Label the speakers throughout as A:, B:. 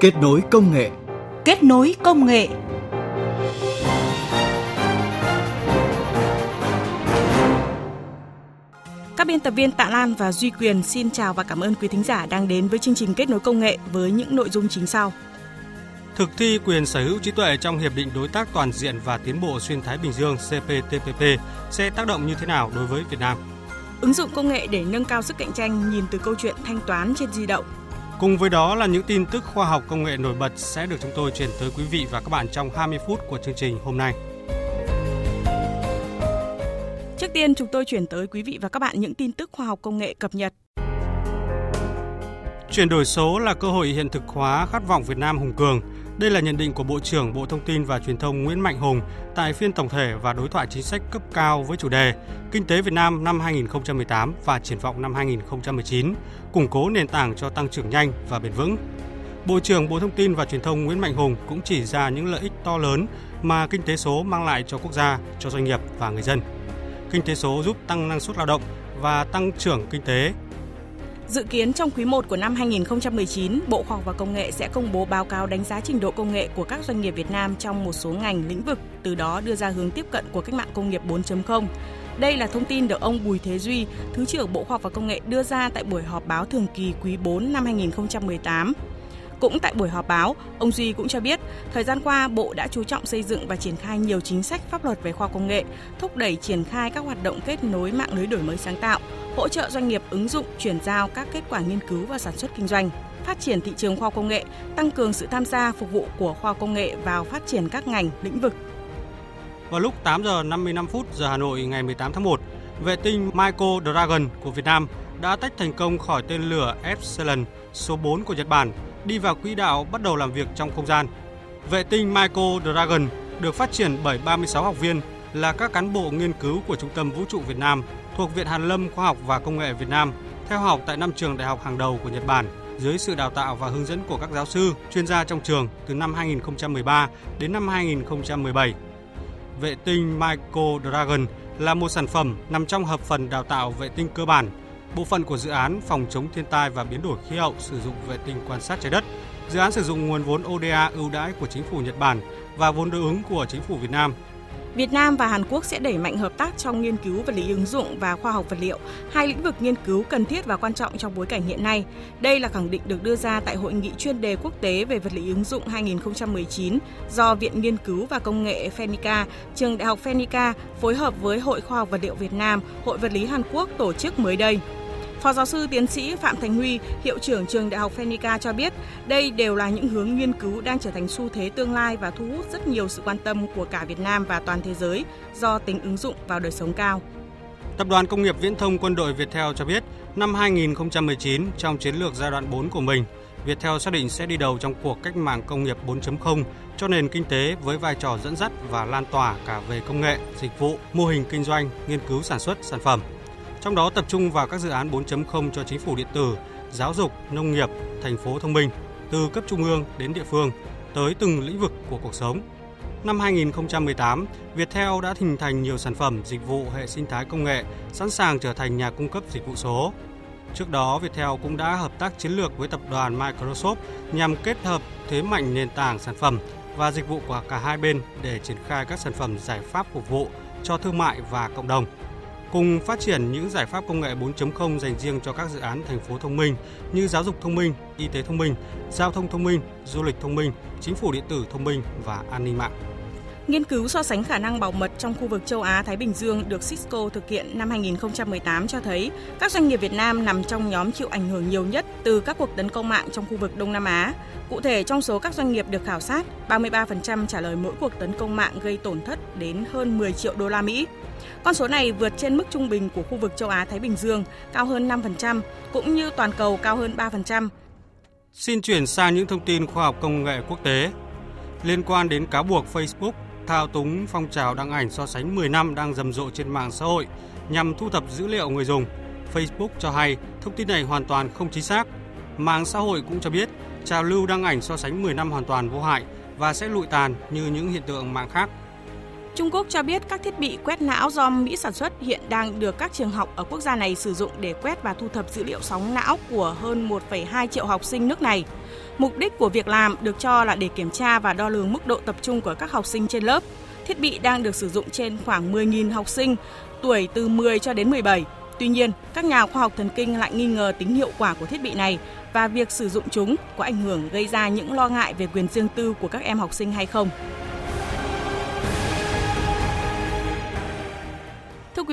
A: Kết nối công nghệ.
B: Kết nối công nghệ. Các biên tập viên Tạ Lan và Duy Quyền xin chào và cảm ơn quý thính giả đang đến với chương trình Kết nối công nghệ với những nội dung chính sau.
C: Thực thi quyền sở hữu trí tuệ trong Hiệp định Đối tác Toàn diện và Tiến bộ Xuyên Thái Bình Dương CPTPP sẽ tác động như thế nào đối với Việt Nam?
B: Ứng dụng công nghệ để nâng cao sức cạnh tranh nhìn từ câu chuyện thanh toán trên di động.
C: Cùng với đó là những tin tức khoa học công nghệ nổi bật sẽ được chúng tôi truyền tới quý vị và các bạn trong 20 phút của chương trình hôm nay.
B: Trước tiên chúng tôi chuyển tới quý vị và các bạn những tin tức khoa học công nghệ cập nhật.
C: Chuyển đổi số là cơ hội hiện thực hóa khát vọng Việt Nam hùng cường – đây là nhận định của Bộ trưởng Bộ Thông tin và Truyền thông Nguyễn Mạnh Hùng tại phiên tổng thể và đối thoại chính sách cấp cao với chủ đề Kinh tế Việt Nam năm 2018 và triển vọng năm 2019, củng cố nền tảng cho tăng trưởng nhanh và bền vững. Bộ trưởng Bộ Thông tin và Truyền thông Nguyễn Mạnh Hùng cũng chỉ ra những lợi ích to lớn mà kinh tế số mang lại cho quốc gia, cho doanh nghiệp và người dân. Kinh tế số giúp tăng năng suất lao động và tăng trưởng kinh tế,
B: Dự kiến trong quý 1 của năm 2019, Bộ Khoa học và Công nghệ sẽ công bố báo cáo đánh giá trình độ công nghệ của các doanh nghiệp Việt Nam trong một số ngành lĩnh vực, từ đó đưa ra hướng tiếp cận của cách mạng công nghiệp 4.0. Đây là thông tin được ông Bùi Thế Duy, Thứ trưởng Bộ Khoa học và Công nghệ đưa ra tại buổi họp báo thường kỳ quý 4 năm 2018. Cũng tại buổi họp báo, ông Duy cũng cho biết, thời gian qua Bộ đã chú trọng xây dựng và triển khai nhiều chính sách pháp luật về khoa công nghệ, thúc đẩy triển khai các hoạt động kết nối mạng lưới đổi mới sáng tạo, hỗ trợ doanh nghiệp ứng dụng, chuyển giao các kết quả nghiên cứu và sản xuất kinh doanh phát triển thị trường khoa công nghệ, tăng cường sự tham gia phục vụ của khoa công nghệ vào phát triển các ngành, lĩnh vực.
C: Vào lúc 8 giờ 55 phút giờ Hà Nội ngày 18 tháng 1, vệ tinh Micro Dragon của Việt Nam đã tách thành công khỏi tên lửa Epsilon số 4 của Nhật Bản đi vào quỹ đạo bắt đầu làm việc trong không gian. Vệ tinh Michael Dragon được phát triển bởi 36 học viên là các cán bộ nghiên cứu của Trung tâm Vũ trụ Việt Nam thuộc Viện Hàn lâm Khoa học và Công nghệ Việt Nam, theo học tại năm trường đại học hàng đầu của Nhật Bản dưới sự đào tạo và hướng dẫn của các giáo sư, chuyên gia trong trường từ năm 2013 đến năm 2017. Vệ tinh Michael Dragon là một sản phẩm nằm trong hợp phần đào tạo vệ tinh cơ bản bộ phận của dự án phòng chống thiên tai và biến đổi khí hậu sử dụng vệ tinh quan sát trái đất. Dự án sử dụng nguồn vốn ODA ưu đãi của chính phủ Nhật Bản và vốn đối ứng của chính phủ Việt Nam
B: Việt Nam và Hàn Quốc sẽ đẩy mạnh hợp tác trong nghiên cứu vật lý ứng dụng và khoa học vật liệu, hai lĩnh vực nghiên cứu cần thiết và quan trọng trong bối cảnh hiện nay. Đây là khẳng định được đưa ra tại hội nghị chuyên đề quốc tế về vật lý ứng dụng 2019 do Viện Nghiên cứu và Công nghệ Phenica, Trường Đại học Phenica phối hợp với Hội Khoa học Vật liệu Việt Nam, Hội Vật lý Hàn Quốc tổ chức mới đây. Phó giáo sư tiến sĩ Phạm Thành Huy, hiệu trưởng trường Đại học Phenica cho biết, đây đều là những hướng nghiên cứu đang trở thành xu thế tương lai và thu hút rất nhiều sự quan tâm của cả Việt Nam và toàn thế giới do tính ứng dụng vào đời sống cao.
C: Tập đoàn Công nghiệp Viễn thông Quân đội Viettel cho biết, năm 2019 trong chiến lược giai đoạn 4 của mình, Viettel xác định sẽ đi đầu trong cuộc cách mạng công nghiệp 4.0 cho nền kinh tế với vai trò dẫn dắt và lan tỏa cả về công nghệ, dịch vụ, mô hình kinh doanh, nghiên cứu sản xuất sản phẩm trong đó tập trung vào các dự án 4.0 cho chính phủ điện tử, giáo dục, nông nghiệp, thành phố thông minh, từ cấp trung ương đến địa phương, tới từng lĩnh vực của cuộc sống. Năm 2018, Viettel đã hình thành nhiều sản phẩm, dịch vụ hệ sinh thái công nghệ, sẵn sàng trở thành nhà cung cấp dịch vụ số. Trước đó, Viettel cũng đã hợp tác chiến lược với tập đoàn Microsoft nhằm kết hợp thế mạnh nền tảng sản phẩm và dịch vụ của cả hai bên để triển khai các sản phẩm giải pháp phục vụ cho thương mại và cộng đồng cùng phát triển những giải pháp công nghệ 4.0 dành riêng cho các dự án thành phố thông minh như giáo dục thông minh, y tế thông minh, giao thông thông minh, du lịch thông minh, chính phủ điện tử thông minh và an ninh mạng.
B: Nghiên cứu so sánh khả năng bảo mật trong khu vực châu Á Thái Bình Dương được Cisco thực hiện năm 2018 cho thấy các doanh nghiệp Việt Nam nằm trong nhóm chịu ảnh hưởng nhiều nhất từ các cuộc tấn công mạng trong khu vực Đông Nam Á. Cụ thể trong số các doanh nghiệp được khảo sát, 33% trả lời mỗi cuộc tấn công mạng gây tổn thất đến hơn 10 triệu đô la Mỹ. Con số này vượt trên mức trung bình của khu vực châu Á Thái Bình Dương, cao hơn 5%, cũng như toàn cầu cao hơn 3%.
C: Xin chuyển sang những thông tin khoa học công nghệ quốc tế. Liên quan đến cáo buộc Facebook thao túng phong trào đăng ảnh so sánh 10 năm đang rầm rộ trên mạng xã hội nhằm thu thập dữ liệu người dùng. Facebook cho hay, thông tin này hoàn toàn không chính xác. Mạng xã hội cũng cho biết, trào lưu đăng ảnh so sánh 10 năm hoàn toàn vô hại và sẽ lụi tàn như những hiện tượng mạng khác.
B: Trung Quốc cho biết các thiết bị quét não do Mỹ sản xuất hiện đang được các trường học ở quốc gia này sử dụng để quét và thu thập dữ liệu sóng não của hơn 1,2 triệu học sinh nước này. Mục đích của việc làm được cho là để kiểm tra và đo lường mức độ tập trung của các học sinh trên lớp. Thiết bị đang được sử dụng trên khoảng 10.000 học sinh tuổi từ 10 cho đến 17. Tuy nhiên, các nhà khoa học thần kinh lại nghi ngờ tính hiệu quả của thiết bị này và việc sử dụng chúng có ảnh hưởng gây ra những lo ngại về quyền riêng tư của các em học sinh hay không.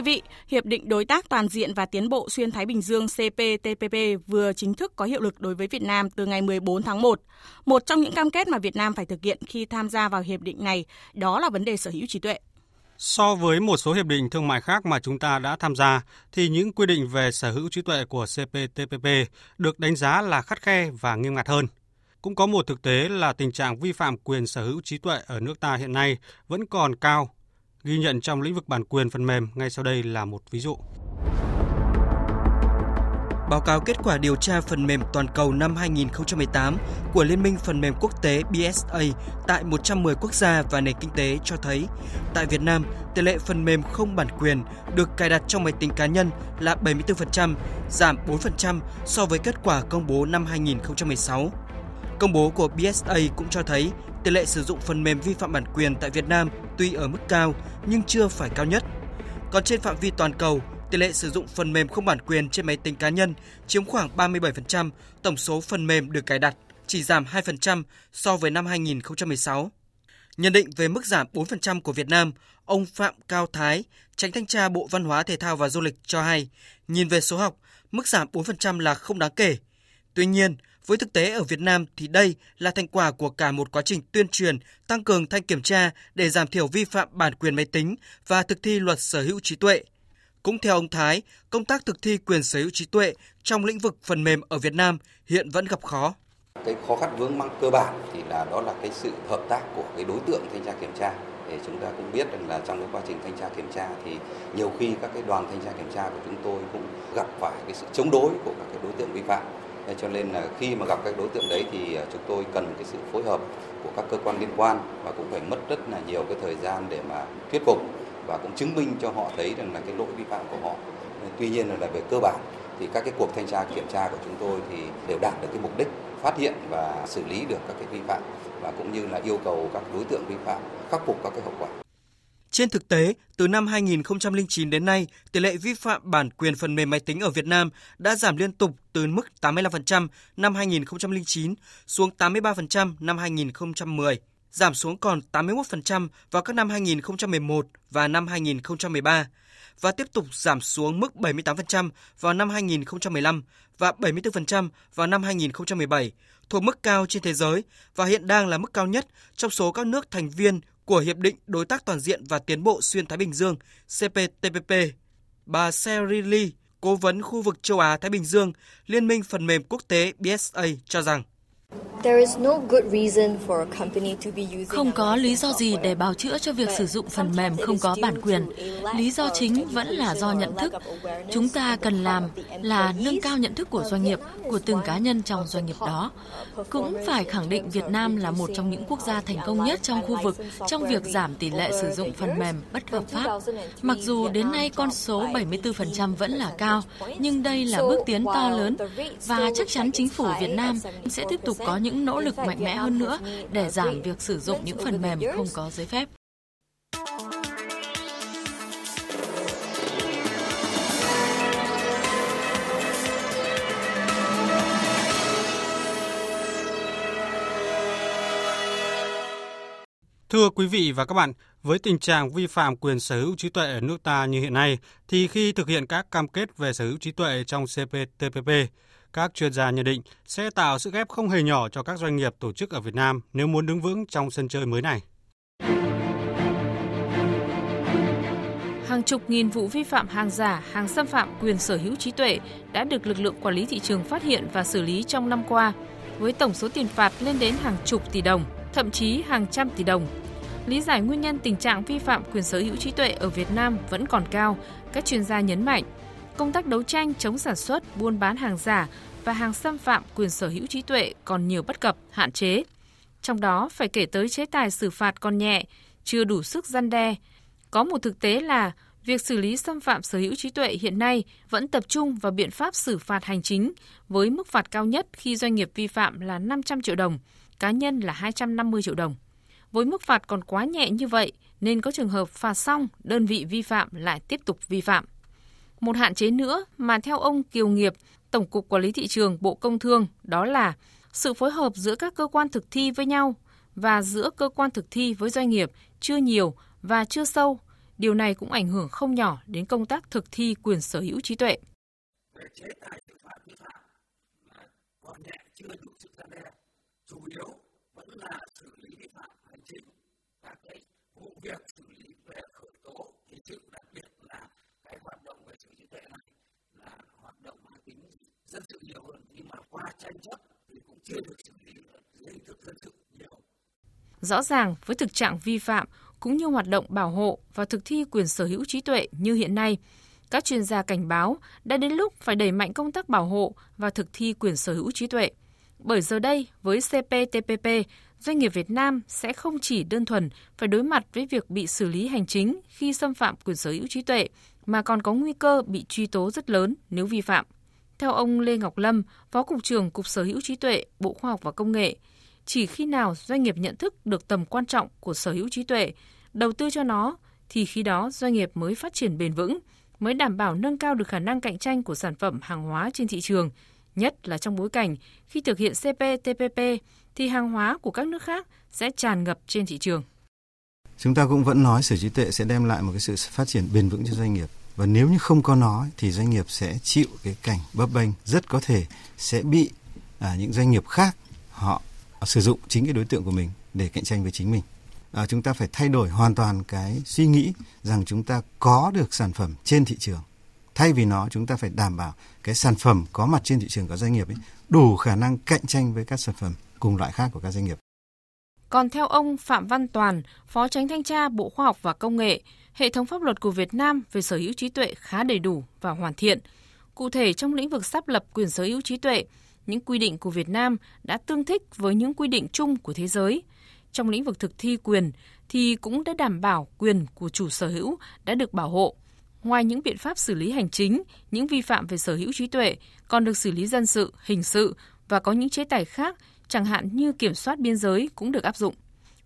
B: Vị, Hiệp định Đối tác Toàn diện và Tiến bộ Xuyên Thái Bình Dương CPTPP vừa chính thức có hiệu lực đối với Việt Nam từ ngày 14 tháng 1. Một trong những cam kết mà Việt Nam phải thực hiện khi tham gia vào hiệp định này đó là vấn đề sở hữu trí tuệ.
C: So với một số hiệp định thương mại khác mà chúng ta đã tham gia, thì những quy định về sở hữu trí tuệ của CPTPP được đánh giá là khắt khe và nghiêm ngặt hơn. Cũng có một thực tế là tình trạng vi phạm quyền sở hữu trí tuệ ở nước ta hiện nay vẫn còn cao ghi nhận trong lĩnh vực bản quyền phần mềm ngay sau đây là một ví dụ.
A: Báo cáo kết quả điều tra phần mềm toàn cầu năm 2018 của Liên minh phần mềm quốc tế BSA tại 110 quốc gia và nền kinh tế cho thấy, tại Việt Nam, tỷ lệ phần mềm không bản quyền được cài đặt trong máy tính cá nhân là 74%, giảm 4% so với kết quả công bố năm 2016. Công bố của BSA cũng cho thấy tỷ lệ sử dụng phần mềm vi phạm bản quyền tại Việt Nam tuy ở mức cao nhưng chưa phải cao nhất. Còn trên phạm vi toàn cầu, tỷ lệ sử dụng phần mềm không bản quyền trên máy tính cá nhân chiếm khoảng 37% tổng số phần mềm được cài đặt, chỉ giảm 2% so với năm 2016. Nhận định về mức giảm 4% của Việt Nam, ông Phạm Cao Thái, tránh thanh tra Bộ Văn hóa Thể thao và Du lịch cho hay, nhìn về số học, mức giảm 4% là không đáng kể. Tuy nhiên, với thực tế ở Việt Nam thì đây là thành quả của cả một quá trình tuyên truyền, tăng cường thanh kiểm tra để giảm thiểu vi phạm bản quyền máy tính và thực thi luật sở hữu trí tuệ. Cũng theo ông Thái, công tác thực thi quyền sở hữu trí tuệ trong lĩnh vực phần mềm ở Việt Nam hiện vẫn gặp khó.
D: Cái khó khăn vướng mắc cơ bản thì là đó là cái sự hợp tác của cái đối tượng thanh tra kiểm tra. Để chúng ta cũng biết rằng là trong cái quá trình thanh tra kiểm tra thì nhiều khi các cái đoàn thanh tra kiểm tra của chúng tôi cũng gặp phải cái sự chống đối của các cái đối tượng vi phạm cho nên là khi mà gặp các đối tượng đấy thì à, chúng tôi cần cái sự phối hợp của các cơ quan liên quan và cũng phải mất rất là nhiều cái thời gian để mà thuyết phục và cũng chứng minh cho họ thấy rằng là cái lỗi vi phạm của họ. Tuy nhiên là về cơ bản thì các cái cuộc thanh tra kiểm tra của chúng tôi thì đều đạt được cái mục đích phát hiện và xử lý được các cái vi phạm và cũng như là yêu cầu các đối tượng vi phạm khắc phục các cái hậu quả.
A: Trên thực tế, từ năm 2009 đến nay, tỷ lệ vi phạm bản quyền phần mềm máy tính ở Việt Nam đã giảm liên tục từ mức 85% năm 2009 xuống 83% năm 2010, giảm xuống còn 81% vào các năm 2011 và năm 2013 và tiếp tục giảm xuống mức 78% vào năm 2015 và 74% vào năm 2017, thuộc mức cao trên thế giới và hiện đang là mức cao nhất trong số các nước thành viên của Hiệp định Đối tác Toàn diện và Tiến bộ Xuyên Thái Bình Dương CPTPP. Bà Sherry Lee, cố vấn khu vực châu Á-Thái Bình Dương, Liên minh phần mềm quốc tế BSA cho rằng
E: không có lý do gì để bào chữa cho việc sử dụng phần mềm không có bản quyền. Lý do chính vẫn là do nhận thức. Chúng ta cần làm là nâng cao nhận thức của doanh nghiệp, của từng cá nhân trong doanh nghiệp đó. Cũng phải khẳng định Việt Nam là một trong những quốc gia thành công nhất trong khu vực trong việc giảm tỷ lệ sử dụng phần mềm bất hợp pháp. Mặc dù đến nay con số 74% vẫn là cao, nhưng đây là bước tiến to lớn và chắc chắn chính phủ Việt Nam sẽ tiếp tục có những nỗ lực mạnh mẽ hơn nữa để giảm việc sử dụng những phần mềm không có giấy phép.
C: Thưa quý vị và các bạn, với tình trạng vi phạm quyền sở hữu trí tuệ ở nước ta như hiện nay, thì khi thực hiện các cam kết về sở hữu trí tuệ trong CPTPP, các chuyên gia nhận định sẽ tạo sức ép không hề nhỏ cho các doanh nghiệp tổ chức ở Việt Nam nếu muốn đứng vững trong sân chơi mới này.
F: Hàng chục nghìn vụ vi phạm hàng giả, hàng xâm phạm quyền sở hữu trí tuệ đã được lực lượng quản lý thị trường phát hiện và xử lý trong năm qua, với tổng số tiền phạt lên đến hàng chục tỷ đồng, thậm chí hàng trăm tỷ đồng. Lý giải nguyên nhân tình trạng vi phạm quyền sở hữu trí tuệ ở Việt Nam vẫn còn cao, các chuyên gia nhấn mạnh công tác đấu tranh chống sản xuất, buôn bán hàng giả và hàng xâm phạm quyền sở hữu trí tuệ còn nhiều bất cập, hạn chế. Trong đó phải kể tới chế tài xử phạt còn nhẹ, chưa đủ sức gian đe, Có một thực tế là việc xử lý xâm phạm sở hữu trí tuệ hiện nay vẫn tập trung vào biện pháp xử phạt hành chính với mức phạt cao nhất khi doanh nghiệp vi phạm là 500 triệu đồng, cá nhân là 250 triệu đồng. Với mức phạt còn quá nhẹ như vậy nên có trường hợp phạt xong đơn vị vi phạm lại tiếp tục vi phạm. Một hạn chế nữa mà theo ông Kiều Nghiệp, Tổng cục Quản lý thị trường Bộ Công Thương đó là sự phối hợp giữa các cơ quan thực thi với nhau và giữa cơ quan thực thi với doanh nghiệp chưa nhiều và chưa sâu. Điều này cũng ảnh hưởng không nhỏ đến công tác thực thi quyền sở hữu trí tuệ. Về chế tài xử phạt vi phạm còn nhẹ chưa đủ sức gian đe, chủ yếu vẫn là xử lý vi phạm hành chính các cái vụ việc xử lý về khởi tố hình sự đặc biệt là cái hoạt động về sở hữu trí tuệ này là hoạt động mang tính dân sự nhiều hơn nhưng mà qua tranh chấp thì cũng chưa được xử lý dưới hình thức dân sự nhiều. Rõ ràng với thực trạng vi phạm cũng như hoạt động bảo hộ và thực thi quyền sở hữu trí tuệ như hiện nay, các chuyên gia cảnh báo đã đến lúc phải đẩy mạnh công tác bảo hộ và thực thi quyền sở hữu trí tuệ. Bởi giờ đây, với CPTPP, doanh nghiệp Việt Nam sẽ không chỉ đơn thuần phải đối mặt với việc bị xử lý hành chính khi xâm phạm quyền sở hữu trí tuệ, mà còn có nguy cơ bị truy tố rất lớn nếu vi phạm. Theo ông Lê Ngọc Lâm, Phó Cục trưởng Cục Sở hữu trí tuệ, Bộ Khoa học và Công nghệ, chỉ khi nào doanh nghiệp nhận thức được tầm quan trọng của sở hữu trí tuệ, đầu tư cho nó, thì khi đó doanh nghiệp mới phát triển bền vững, mới đảm bảo nâng cao được khả năng cạnh tranh của sản phẩm hàng hóa trên thị trường, nhất là trong bối cảnh khi thực hiện CPTPP thì hàng hóa của các nước khác sẽ tràn ngập trên thị trường.
G: Chúng ta cũng vẫn nói sở trí tuệ sẽ đem lại một cái sự phát triển bền vững cho doanh nghiệp và nếu như không có nó thì doanh nghiệp sẽ chịu cái cảnh bấp bênh rất có thể sẽ bị à, những doanh nghiệp khác họ sử dụng chính cái đối tượng của mình để cạnh tranh với chính mình à, chúng ta phải thay đổi hoàn toàn cái suy nghĩ rằng chúng ta có được sản phẩm trên thị trường thay vì nó chúng ta phải đảm bảo cái sản phẩm có mặt trên thị trường của doanh nghiệp ấy đủ khả năng cạnh tranh với các sản phẩm cùng loại khác của các doanh nghiệp.
F: Còn theo ông Phạm Văn Toàn, Phó Tránh Thanh tra Bộ Khoa học và Công nghệ, hệ thống pháp luật của Việt Nam về sở hữu trí tuệ khá đầy đủ và hoàn thiện. Cụ thể trong lĩnh vực sắp lập quyền sở hữu trí tuệ, những quy định của Việt Nam đã tương thích với những quy định chung của thế giới. Trong lĩnh vực thực thi quyền thì cũng đã đảm bảo quyền của chủ sở hữu đã được bảo hộ. Ngoài những biện pháp xử lý hành chính, những vi phạm về sở hữu trí tuệ còn được xử lý dân sự, hình sự và có những chế tài khác, chẳng hạn như kiểm soát biên giới cũng được áp dụng.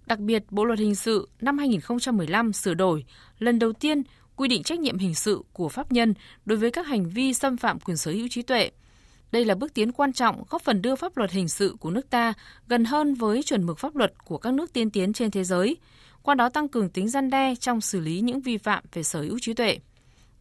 F: Đặc biệt, Bộ luật hình sự năm 2015 sửa đổi, lần đầu tiên quy định trách nhiệm hình sự của pháp nhân đối với các hành vi xâm phạm quyền sở hữu trí tuệ. Đây là bước tiến quan trọng góp phần đưa pháp luật hình sự của nước ta gần hơn với chuẩn mực pháp luật của các nước tiên tiến trên thế giới, qua đó tăng cường tính gian đe trong xử lý những vi phạm về sở hữu trí tuệ.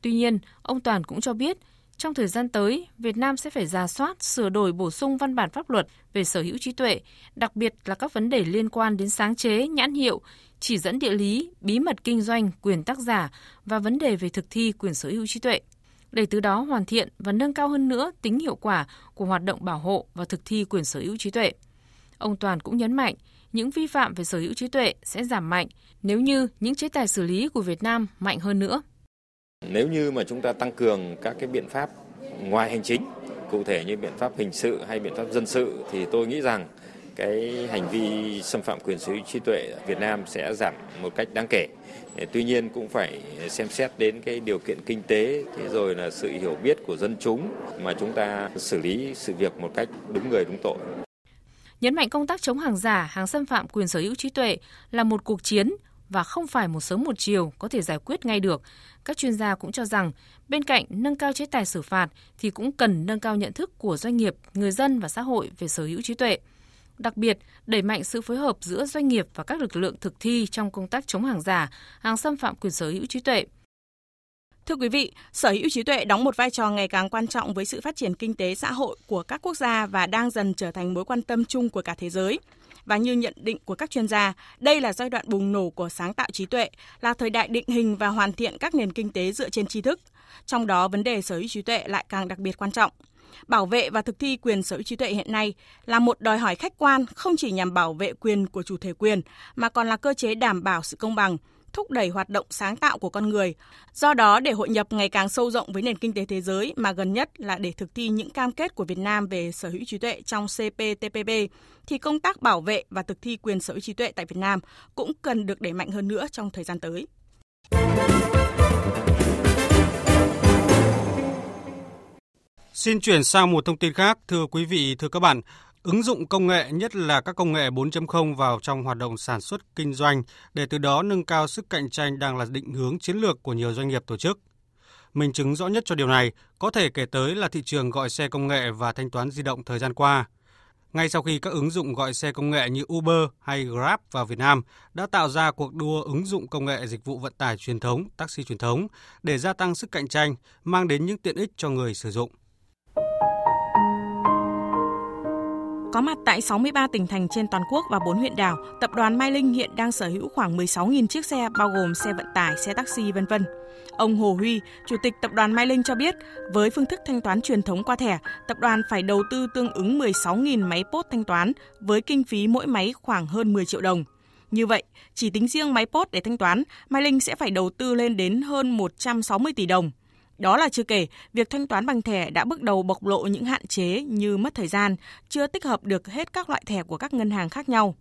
F: Tuy nhiên, ông Toàn cũng cho biết, trong thời gian tới, Việt Nam sẽ phải ra soát, sửa đổi bổ sung văn bản pháp luật về sở hữu trí tuệ, đặc biệt là các vấn đề liên quan đến sáng chế, nhãn hiệu, chỉ dẫn địa lý, bí mật kinh doanh, quyền tác giả và vấn đề về thực thi quyền sở hữu trí tuệ để từ đó hoàn thiện và nâng cao hơn nữa tính hiệu quả của hoạt động bảo hộ và thực thi quyền sở hữu trí tuệ. Ông Toàn cũng nhấn mạnh, những vi phạm về sở hữu trí tuệ sẽ giảm mạnh nếu như những chế tài xử lý của Việt Nam mạnh hơn nữa.
H: Nếu như mà chúng ta tăng cường các cái biện pháp ngoài hành chính, cụ thể như biện pháp hình sự hay biện pháp dân sự thì tôi nghĩ rằng cái hành vi xâm phạm quyền sở hữu trí tuệ ở Việt Nam sẽ giảm một cách đáng kể. Tuy nhiên cũng phải xem xét đến cái điều kiện kinh tế, thế rồi là sự hiểu biết của dân chúng mà chúng ta xử lý sự việc một cách đúng người đúng tội.
F: Nhấn mạnh công tác chống hàng giả, hàng xâm phạm quyền sở hữu trí tuệ là một cuộc chiến và không phải một sớm một chiều có thể giải quyết ngay được. Các chuyên gia cũng cho rằng bên cạnh nâng cao chế tài xử phạt thì cũng cần nâng cao nhận thức của doanh nghiệp, người dân và xã hội về sở hữu trí tuệ. Đặc biệt, đẩy mạnh sự phối hợp giữa doanh nghiệp và các lực lượng thực thi trong công tác chống hàng giả, hàng xâm phạm quyền sở hữu trí tuệ.
B: Thưa quý vị, sở hữu trí tuệ đóng một vai trò ngày càng quan trọng với sự phát triển kinh tế xã hội của các quốc gia và đang dần trở thành mối quan tâm chung của cả thế giới. Và như nhận định của các chuyên gia, đây là giai đoạn bùng nổ của sáng tạo trí tuệ, là thời đại định hình và hoàn thiện các nền kinh tế dựa trên tri thức. Trong đó, vấn đề sở hữu trí tuệ lại càng đặc biệt quan trọng – bảo vệ và thực thi quyền sở hữu trí tuệ hiện nay là một đòi hỏi khách quan không chỉ nhằm bảo vệ quyền của chủ thể quyền mà còn là cơ chế đảm bảo sự công bằng, thúc đẩy hoạt động sáng tạo của con người. Do đó, để hội nhập ngày càng sâu rộng với nền kinh tế thế giới mà gần nhất là để thực thi những cam kết của Việt Nam về sở hữu trí tuệ trong CPTPP, thì công tác bảo vệ và thực thi quyền sở hữu trí tuệ tại Việt Nam cũng cần được đẩy mạnh hơn nữa trong thời gian tới.
C: Xin chuyển sang một thông tin khác, thưa quý vị, thưa các bạn. Ứng dụng công nghệ, nhất là các công nghệ 4.0 vào trong hoạt động sản xuất kinh doanh để từ đó nâng cao sức cạnh tranh đang là định hướng chiến lược của nhiều doanh nghiệp tổ chức. Minh chứng rõ nhất cho điều này có thể kể tới là thị trường gọi xe công nghệ và thanh toán di động thời gian qua. Ngay sau khi các ứng dụng gọi xe công nghệ như Uber hay Grab vào Việt Nam đã tạo ra cuộc đua ứng dụng công nghệ dịch vụ vận tải truyền thống, taxi truyền thống để gia tăng sức cạnh tranh, mang đến những tiện ích cho người sử dụng.
B: Có mặt tại 63 tỉnh thành trên toàn quốc và 4 huyện đảo, tập đoàn Mai Linh hiện đang sở hữu khoảng 16.000 chiếc xe bao gồm xe vận tải, xe taxi vân vân. Ông Hồ Huy, Chủ tịch Tập đoàn Mai Linh cho biết, với phương thức thanh toán truyền thống qua thẻ, tập đoàn phải đầu tư tương ứng 16.000 máy post thanh toán với kinh phí mỗi máy khoảng hơn 10 triệu đồng. Như vậy, chỉ tính riêng máy post để thanh toán, Mai Linh sẽ phải đầu tư lên đến hơn 160 tỷ đồng. Đó là chưa kể, việc thanh toán bằng thẻ đã bước đầu bộc lộ những hạn chế như mất thời gian, chưa tích hợp được hết các loại thẻ của các ngân hàng khác nhau.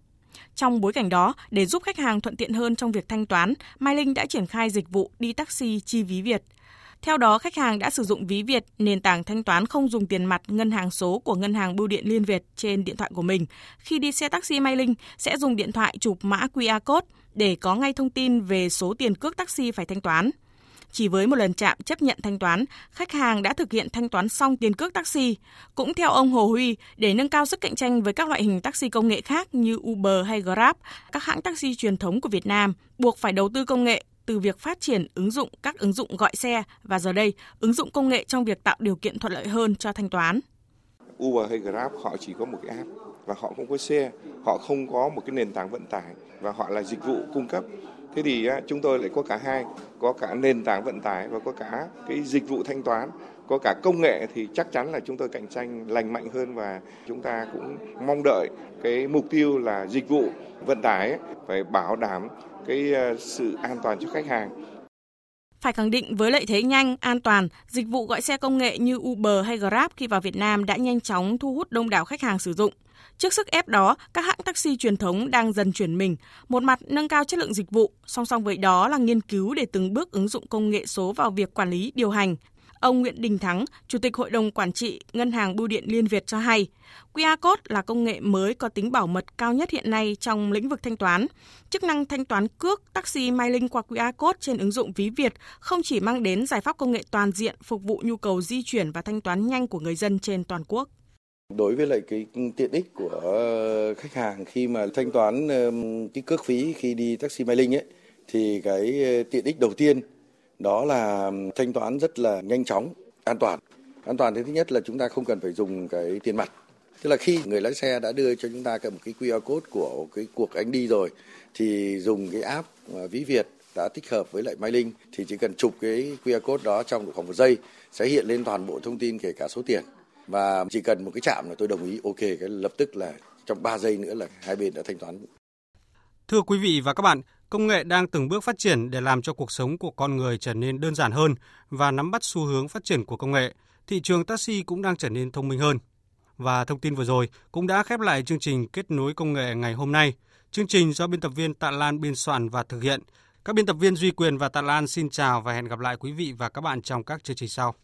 B: Trong bối cảnh đó, để giúp khách hàng thuận tiện hơn trong việc thanh toán, Mai Linh đã triển khai dịch vụ đi taxi chi ví Việt. Theo đó, khách hàng đã sử dụng ví Việt, nền tảng thanh toán không dùng tiền mặt ngân hàng số của ngân hàng bưu điện Liên Việt trên điện thoại của mình. Khi đi xe taxi Mai Linh sẽ dùng điện thoại chụp mã QR code để có ngay thông tin về số tiền cước taxi phải thanh toán. Chỉ với một lần chạm chấp nhận thanh toán, khách hàng đã thực hiện thanh toán xong tiền cước taxi. Cũng theo ông Hồ Huy, để nâng cao sức cạnh tranh với các loại hình taxi công nghệ khác như Uber hay Grab, các hãng taxi truyền thống của Việt Nam buộc phải đầu tư công nghệ từ việc phát triển ứng dụng các ứng dụng gọi xe và giờ đây ứng dụng công nghệ trong việc tạo điều kiện thuận lợi hơn cho thanh toán.
I: Uber hay Grab họ chỉ có một cái app và họ không có xe, họ không có một cái nền tảng vận tải và họ là dịch vụ cung cấp Thế thì chúng tôi lại có cả hai, có cả nền tảng vận tải và có cả cái dịch vụ thanh toán, có cả công nghệ thì chắc chắn là chúng tôi cạnh tranh lành mạnh hơn và chúng ta cũng mong đợi cái mục tiêu là dịch vụ vận tải phải bảo đảm cái ờ, sự an toàn cho khách hàng
B: phải khẳng định với lợi thế nhanh, an toàn, dịch vụ gọi xe công nghệ như Uber hay Grab khi vào Việt Nam đã nhanh chóng thu hút đông đảo khách hàng sử dụng. Trước sức ép đó, các hãng taxi truyền thống đang dần chuyển mình, một mặt nâng cao chất lượng dịch vụ, song song với đó là nghiên cứu để từng bước ứng dụng công nghệ số vào việc quản lý, điều hành. Ông Nguyễn Đình Thắng, Chủ tịch Hội đồng Quản trị Ngân hàng Bưu điện Liên Việt cho hay, QR code là công nghệ mới có tính bảo mật cao nhất hiện nay trong lĩnh vực thanh toán. Chức năng thanh toán cước taxi MyLink qua QR code trên ứng dụng Ví Việt không chỉ mang đến giải pháp công nghệ toàn diện phục vụ nhu cầu di chuyển và thanh toán nhanh của người dân trên toàn quốc.
J: Đối với lại cái tiện ích của ờ, khách hàng khi mà thanh toán cái cước phí khi đi taxi MyLink ấy thì cái ờ, tiện ích đầu tiên đó là thanh toán rất là nhanh chóng, an toàn. An toàn thì thứ nhất là chúng ta không cần phải dùng cái tiền mặt. Tức là khi người lái xe đã đưa cho chúng ta một cái QR code của cái cuộc anh đi rồi thì dùng cái app à, Ví Việt đã tích hợp với lại MyLink thì chỉ cần chụp cái QR code đó trong khoảng một giây sẽ hiện lên toàn bộ thông tin kể cả số tiền và chỉ cần một cái chạm là tôi đồng ý ok cái lập tức là trong 3 giây nữa là hai bên đã thanh toán.
C: Thưa quý vị và các bạn, công nghệ đang từng bước phát triển để làm cho cuộc sống của con người trở nên đơn giản hơn và nắm bắt xu hướng phát triển của công nghệ. Thị trường taxi cũng đang trở nên thông minh hơn. Và thông tin vừa rồi cũng đã khép lại chương trình kết nối công nghệ ngày hôm nay. Chương trình do biên tập viên Tạ Lan biên soạn và thực hiện. Các biên tập viên Duy Quyền và Tạ Lan xin chào và hẹn gặp lại quý vị và các bạn trong các chương trình sau.